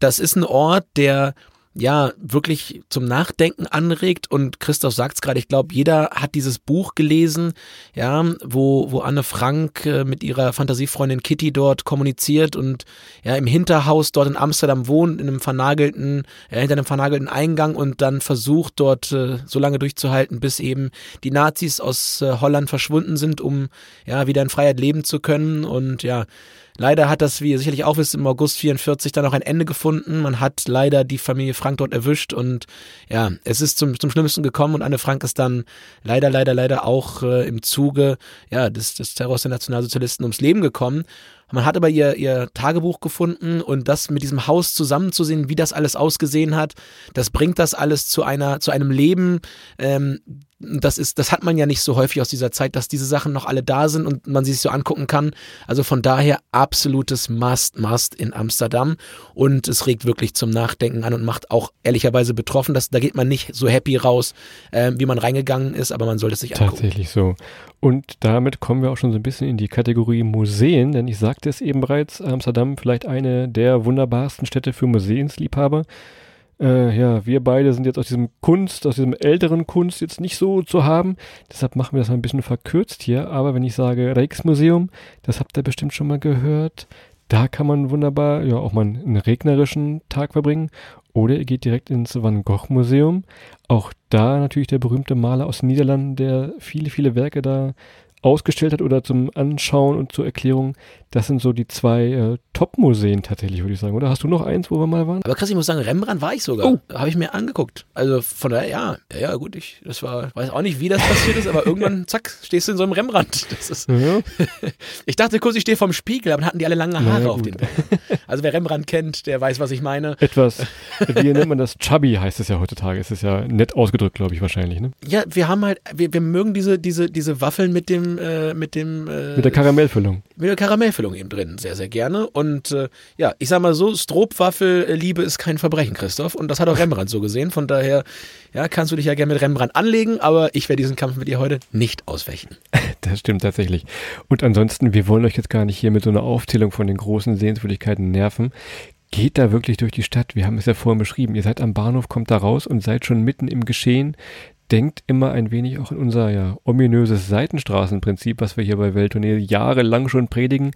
Das ist ein Ort, der ja wirklich zum Nachdenken anregt. Und Christoph sagt es gerade, ich glaube, jeder hat dieses Buch gelesen, ja, wo, wo Anne Frank äh, mit ihrer Fantasiefreundin Kitty dort kommuniziert und ja im Hinterhaus dort in Amsterdam wohnt, in einem vernagelten, äh, hinter einem vernagelten Eingang und dann versucht dort äh, so lange durchzuhalten, bis eben die Nazis aus äh, Holland verschwunden sind, um ja wieder in Freiheit leben zu können. Und ja, Leider hat das, wie ihr sicherlich auch wisst, im August 44 dann auch ein Ende gefunden. Man hat leider die Familie Frank dort erwischt und ja, es ist zum, zum Schlimmsten gekommen und Anne Frank ist dann leider, leider, leider auch äh, im Zuge ja, des, des Terrors der Nationalsozialisten ums Leben gekommen. Man hat aber ihr, ihr Tagebuch gefunden und das mit diesem Haus zusammenzusehen, wie das alles ausgesehen hat, das bringt das alles zu einer, zu einem Leben, ähm, das ist, das hat man ja nicht so häufig aus dieser Zeit, dass diese Sachen noch alle da sind und man sie sich so angucken kann. Also von daher absolutes Must, Must in Amsterdam und es regt wirklich zum Nachdenken an und macht auch ehrlicherweise betroffen, dass da geht man nicht so happy raus, äh, wie man reingegangen ist, aber man sollte es sich angucken. Tatsächlich so. Und damit kommen wir auch schon so ein bisschen in die Kategorie Museen, denn ich sagte es eben bereits, Amsterdam vielleicht eine der wunderbarsten Städte für Museumsliebhaber. Äh, ja, wir beide sind jetzt aus diesem Kunst, aus diesem älteren Kunst jetzt nicht so zu haben. Deshalb machen wir das mal ein bisschen verkürzt hier. Aber wenn ich sage Rijksmuseum, das habt ihr bestimmt schon mal gehört. Da kann man wunderbar ja auch mal einen regnerischen Tag verbringen. Oder ihr geht direkt ins Van Gogh Museum. Auch da natürlich der berühmte Maler aus den Niederlanden, der viele, viele Werke da ausgestellt hat oder zum Anschauen und zur Erklärung, das sind so die zwei äh, Top-Museen tatsächlich, würde ich sagen. Oder hast du noch eins, wo wir mal waren? Aber krass, ich muss sagen, Rembrandt war ich sogar. Oh. Habe ich mir angeguckt. Also von daher, ja, ja, ja, gut, ich das war, weiß auch nicht, wie das passiert ist, aber irgendwann, zack, stehst du in so einem Rembrandt. Das ist, ja. ich dachte kurz, ich stehe vorm Spiegel, aber dann hatten die alle lange Haare naja, auf den Bildern. Also wer Rembrandt kennt, der weiß, was ich meine. Etwas, wie nennt man das? Chubby heißt es ja heutzutage. Es ist ja nett ausgedrückt, glaube ich, wahrscheinlich, ne? Ja, wir haben halt, wir, wir mögen diese, diese, diese Waffeln mit dem, äh, mit dem, äh, mit der Karamellfüllung. Mit der Karamellfüllung eben drin, sehr, sehr gerne. Und äh, ja, ich sag mal so, Stroopwaffel-Liebe ist kein Verbrechen, Christoph. Und das hat auch Rembrandt so gesehen. Von daher, ja, kannst du dich ja gerne mit Rembrandt anlegen, aber ich werde diesen Kampf mit dir heute nicht ausfechten. Das stimmt tatsächlich. Und ansonsten, wir wollen euch jetzt gar nicht hier mit so einer Aufzählung von den großen Sehenswürdigkeiten nerven. Geht da wirklich durch die Stadt. Wir haben es ja vorhin beschrieben. Ihr seid am Bahnhof, kommt da raus und seid schon mitten im Geschehen denkt immer ein wenig auch in unser ja, ominöses Seitenstraßenprinzip, was wir hier bei Welttournee jahrelang schon predigen.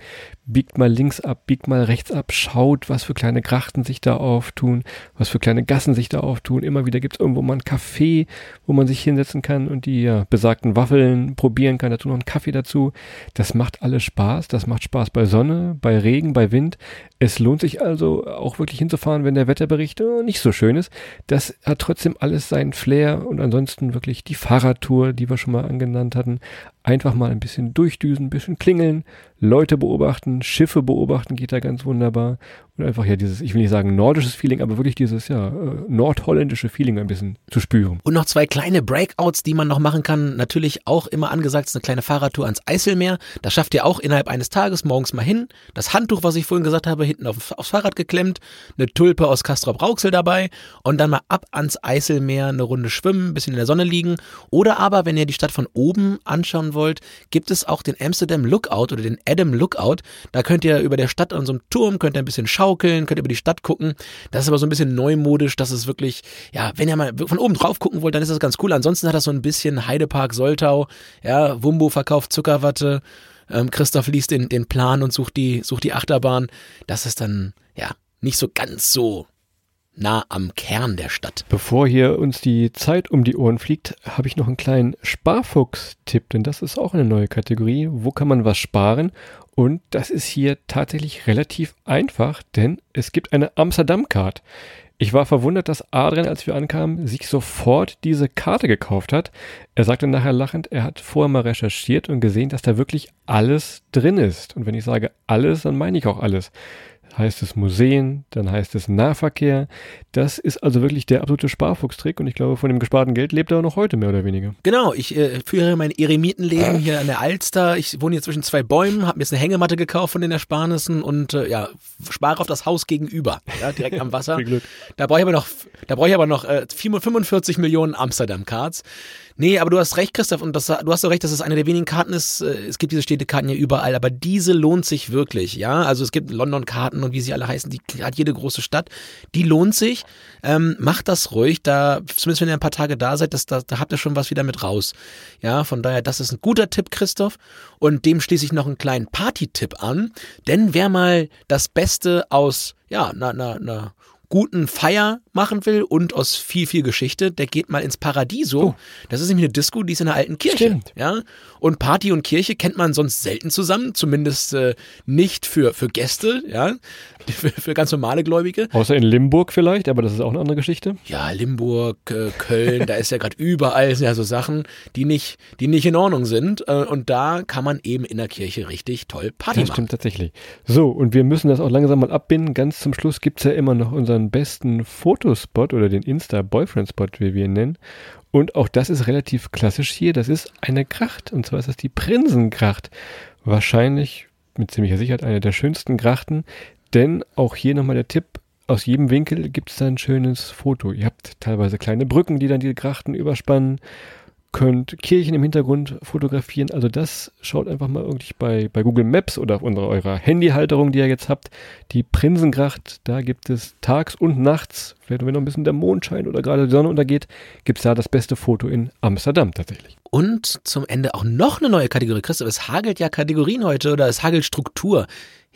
Biegt mal links ab, biegt mal rechts ab, schaut, was für kleine Grachten sich da auftun, was für kleine Gassen sich da auftun. Immer wieder gibt es irgendwo mal ein Café, wo man sich hinsetzen kann und die ja, besagten Waffeln probieren kann, dazu noch einen Kaffee dazu. Das macht alles Spaß, das macht Spaß bei Sonne, bei Regen, bei Wind. Es lohnt sich also auch wirklich hinzufahren, wenn der Wetterbericht äh, nicht so schön ist. Das hat trotzdem alles seinen Flair und ansonsten wirklich die Fahrradtour, die wir schon mal angenannt hatten. Einfach mal ein bisschen durchdüsen, ein bisschen klingeln, Leute beobachten, Schiffe beobachten geht da ganz wunderbar. Und einfach ja dieses, ich will nicht sagen nordisches Feeling, aber wirklich dieses ja äh, nordholländische Feeling ein bisschen zu spüren. Und noch zwei kleine Breakouts, die man noch machen kann. Natürlich auch immer angesagt, ist eine kleine Fahrradtour ans Eiselmeer. Das schafft ihr auch innerhalb eines Tages morgens mal hin. Das Handtuch, was ich vorhin gesagt habe, hinten auf, aufs Fahrrad geklemmt. Eine Tulpe aus Castrop Rauxel dabei. Und dann mal ab ans Eiselmeer eine Runde schwimmen, ein bisschen in der Sonne liegen. Oder aber, wenn ihr die Stadt von oben anschauen wollt, gibt es auch den Amsterdam Lookout oder den Adam Lookout. Da könnt ihr über der Stadt an so einem Turm, könnt ihr ein bisschen schaukeln, könnt ihr über die Stadt gucken. Das ist aber so ein bisschen neumodisch, das ist wirklich, ja, wenn ihr mal von oben drauf gucken wollt, dann ist das ganz cool. Ansonsten hat das so ein bisschen Heidepark Soltau, ja, Wumbo verkauft Zuckerwatte. Ähm, Christoph liest den, den Plan und sucht die, sucht die Achterbahn. Das ist dann, ja, nicht so ganz so nah am Kern der Stadt. Bevor hier uns die Zeit um die Ohren fliegt, habe ich noch einen kleinen Sparfuchs-Tipp, denn das ist auch eine neue Kategorie. Wo kann man was sparen? Und das ist hier tatsächlich relativ einfach, denn es gibt eine Amsterdam-Card. Ich war verwundert, dass Adrian, als wir ankamen, sich sofort diese Karte gekauft hat. Er sagte nachher lachend, er hat vorher mal recherchiert und gesehen, dass da wirklich alles drin ist. Und wenn ich sage alles, dann meine ich auch alles heißt es Museen, dann heißt es Nahverkehr. Das ist also wirklich der absolute Sparfuchstrick und ich glaube, von dem gesparten Geld lebt er auch noch heute mehr oder weniger. Genau, ich äh, führe mein Eremitenleben hier an der Alster. Ich wohne hier zwischen zwei Bäumen, habe mir jetzt eine Hängematte gekauft von den Ersparnissen und äh, ja, spare auf das Haus gegenüber, ja, direkt am Wasser. Viel Glück. Da brauche ich aber noch, da brauche ich aber noch äh, 45 Millionen Amsterdam-Cards. Nee, aber du hast recht, Christoph, und das, du hast auch recht, dass es eine der wenigen Karten ist. Äh, es gibt diese Städtekarten ja überall, aber diese lohnt sich wirklich, ja. Also es gibt London-Karten und wie sie alle heißen, die hat jede große Stadt. Die lohnt sich. Ähm, macht das ruhig, da, zumindest wenn ihr ein paar Tage da seid, das, da, da habt ihr schon was wieder mit raus. Ja, von daher, das ist ein guter Tipp, Christoph. Und dem schließe ich noch einen kleinen Party-Tipp an. Denn wer mal das Beste aus, ja, na, na, na, guten Feier machen will und aus viel, viel Geschichte, der geht mal ins Paradiso. Oh. Das ist nämlich eine Disco, die ist in einer alten Kirche. Stimmt. Ja? Und Party und Kirche kennt man sonst selten zusammen, zumindest äh, nicht für, für Gäste, ja, für, für ganz normale Gläubige. Außer in Limburg vielleicht, aber das ist auch eine andere Geschichte. Ja, Limburg, äh, Köln, da ist ja gerade überall ja so Sachen, die nicht, die nicht in Ordnung sind. Äh, und da kann man eben in der Kirche richtig toll Party das machen. Das stimmt tatsächlich. So, und wir müssen das auch langsam mal abbinden. Ganz zum Schluss gibt es ja immer noch unseren besten Fotospot oder den Insta-Boyfriend-Spot, wie wir ihn nennen. Und auch das ist relativ klassisch hier. Das ist eine Gracht. Und zwar ist das die Prinsengracht. Wahrscheinlich mit ziemlicher Sicherheit eine der schönsten Grachten. Denn auch hier nochmal der Tipp. Aus jedem Winkel gibt es da ein schönes Foto. Ihr habt teilweise kleine Brücken, die dann die Grachten überspannen könnt Kirchen im Hintergrund fotografieren. Also das schaut einfach mal irgendwie bei, bei Google Maps oder auf unserer, eurer Handyhalterung, die ihr jetzt habt. Die Prinsengracht, da gibt es tags und nachts, vielleicht wenn noch ein bisschen der Mond scheint oder gerade die Sonne untergeht, gibt es da das beste Foto in Amsterdam tatsächlich. Und zum Ende auch noch eine neue Kategorie. Christoph, es hagelt ja Kategorien heute oder es hagelt Struktur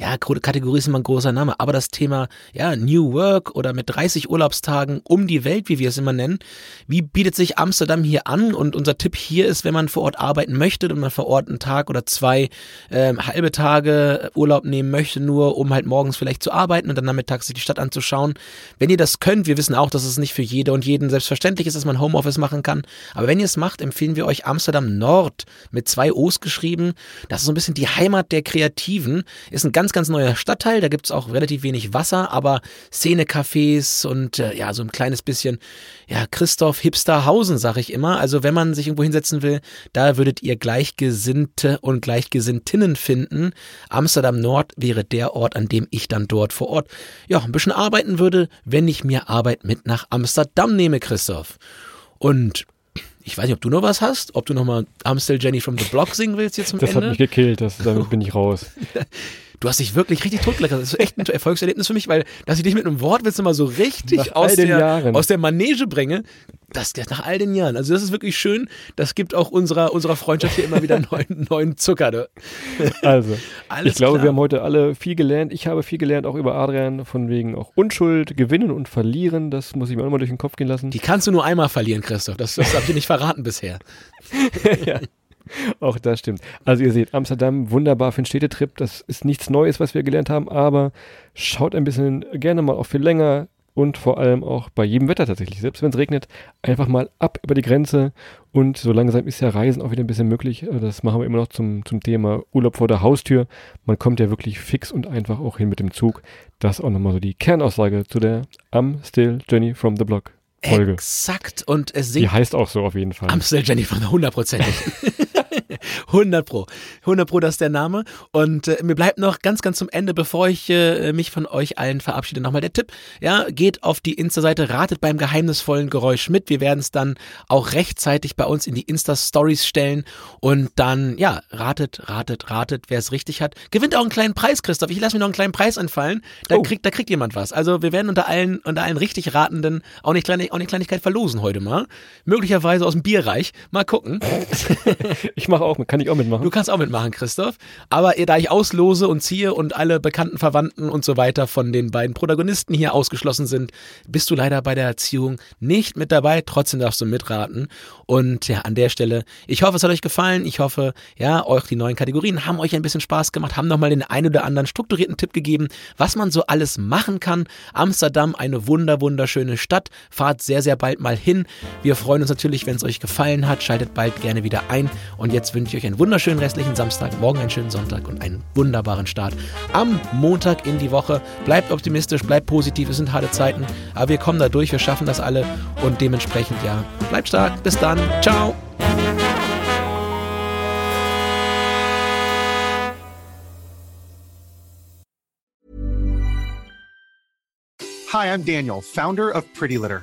ja, Kategorie ist immer ein großer Name, aber das Thema, ja, New Work oder mit 30 Urlaubstagen um die Welt, wie wir es immer nennen, wie bietet sich Amsterdam hier an? Und unser Tipp hier ist, wenn man vor Ort arbeiten möchte und man vor Ort einen Tag oder zwei ähm, halbe Tage Urlaub nehmen möchte, nur um halt morgens vielleicht zu arbeiten und dann nachmittags sich die Stadt anzuschauen. Wenn ihr das könnt, wir wissen auch, dass es nicht für jede und jeden selbstverständlich ist, dass man Homeoffice machen kann, aber wenn ihr es macht, empfehlen wir euch Amsterdam Nord mit zwei O's geschrieben. Das ist so ein bisschen die Heimat der Kreativen, ist ein ganz ganz, ganz neuer Stadtteil. Da gibt es auch relativ wenig Wasser, aber Szenecafés und äh, ja, so ein kleines bisschen, ja, Christoph Hipsterhausen, sag ich immer. Also wenn man sich irgendwo hinsetzen will, da würdet ihr Gleichgesinnte und Gleichgesinntinnen finden. Amsterdam Nord wäre der Ort, an dem ich dann dort vor Ort, ja, ein bisschen arbeiten würde, wenn ich mir Arbeit mit nach Amsterdam nehme, Christoph. Und ich weiß nicht, ob du noch was hast, ob du noch mal Amstel Jenny from the Block singen willst jetzt zum das Ende. Das hat mich gekillt, das, damit bin ich raus. Du hast dich wirklich richtig totgelacht. Das ist echt ein Erfolgserlebnis für mich, weil, dass ich dich mit einem Wortwitz immer so richtig aus der, aus der Manege bringe, das, das nach all den Jahren. Also das ist wirklich schön. Das gibt auch unserer, unserer Freundschaft hier immer wieder neuen, neuen Zucker. Ne? Also, ich glaube, klar. wir haben heute alle viel gelernt. Ich habe viel gelernt, auch über Adrian, von wegen auch Unschuld, gewinnen und verlieren. Das muss ich mir auch mal durch den Kopf gehen lassen. Die kannst du nur einmal verlieren, Christoph. Das, das habe ich dir nicht verraten bisher. ja. Auch das stimmt. Also ihr seht, Amsterdam wunderbar für einen Städtetrip. Das ist nichts Neues, was wir gelernt haben, aber schaut ein bisschen gerne mal auch viel länger und vor allem auch bei jedem Wetter tatsächlich. Selbst wenn es regnet, einfach mal ab über die Grenze und so langsam ist ja Reisen auch wieder ein bisschen möglich. Das machen wir immer noch zum, zum Thema Urlaub vor der Haustür. Man kommt ja wirklich fix und einfach auch hin mit dem Zug. Das ist auch nochmal so die Kernaussage zu der Am Still Journey from the Block. Folge. Exakt. Und es singt. Die heißt auch so auf jeden Fall. Amstel Jenny von hundertprozentig. 100 Pro. 100 Pro, das ist der Name. Und äh, mir bleibt noch ganz, ganz zum Ende, bevor ich äh, mich von euch allen verabschiede, nochmal der Tipp. Ja, geht auf die Insta-Seite, ratet beim geheimnisvollen Geräusch mit. Wir werden es dann auch rechtzeitig bei uns in die Insta-Stories stellen und dann, ja, ratet, ratet, ratet, wer es richtig hat. Gewinnt auch einen kleinen Preis, Christoph. Ich lasse mir noch einen kleinen Preis anfallen. Da, oh. kriegt, da kriegt jemand was. Also wir werden unter allen, unter allen richtig Ratenden auch eine, kleine, auch eine Kleinigkeit verlosen heute mal. Möglicherweise aus dem Bierreich. Mal gucken. ich mache auch, kann ich auch mitmachen. Du kannst auch mitmachen, Christoph. Aber da ich auslose und ziehe und alle bekannten Verwandten und so weiter von den beiden Protagonisten hier ausgeschlossen sind, bist du leider bei der Erziehung nicht mit dabei. Trotzdem darfst du mitraten. Und ja, an der Stelle, ich hoffe, es hat euch gefallen. Ich hoffe, ja, euch die neuen Kategorien haben euch ein bisschen Spaß gemacht, haben nochmal den einen oder anderen strukturierten Tipp gegeben, was man so alles machen kann. Amsterdam, eine wunder, wunderschöne Stadt. Fahrt sehr, sehr bald mal hin. Wir freuen uns natürlich, wenn es euch gefallen hat. Schaltet bald gerne wieder ein. Und jetzt wünsche ich euch einen wunderschönen restlichen Samstag, morgen einen schönen Sonntag und einen wunderbaren Start am Montag in die Woche. Bleibt optimistisch, bleibt positiv, es sind harte Zeiten, aber wir kommen da durch, wir schaffen das alle und dementsprechend ja, bleibt stark, bis dann, ciao! Hi, I'm Daniel, Founder of Pretty Litter.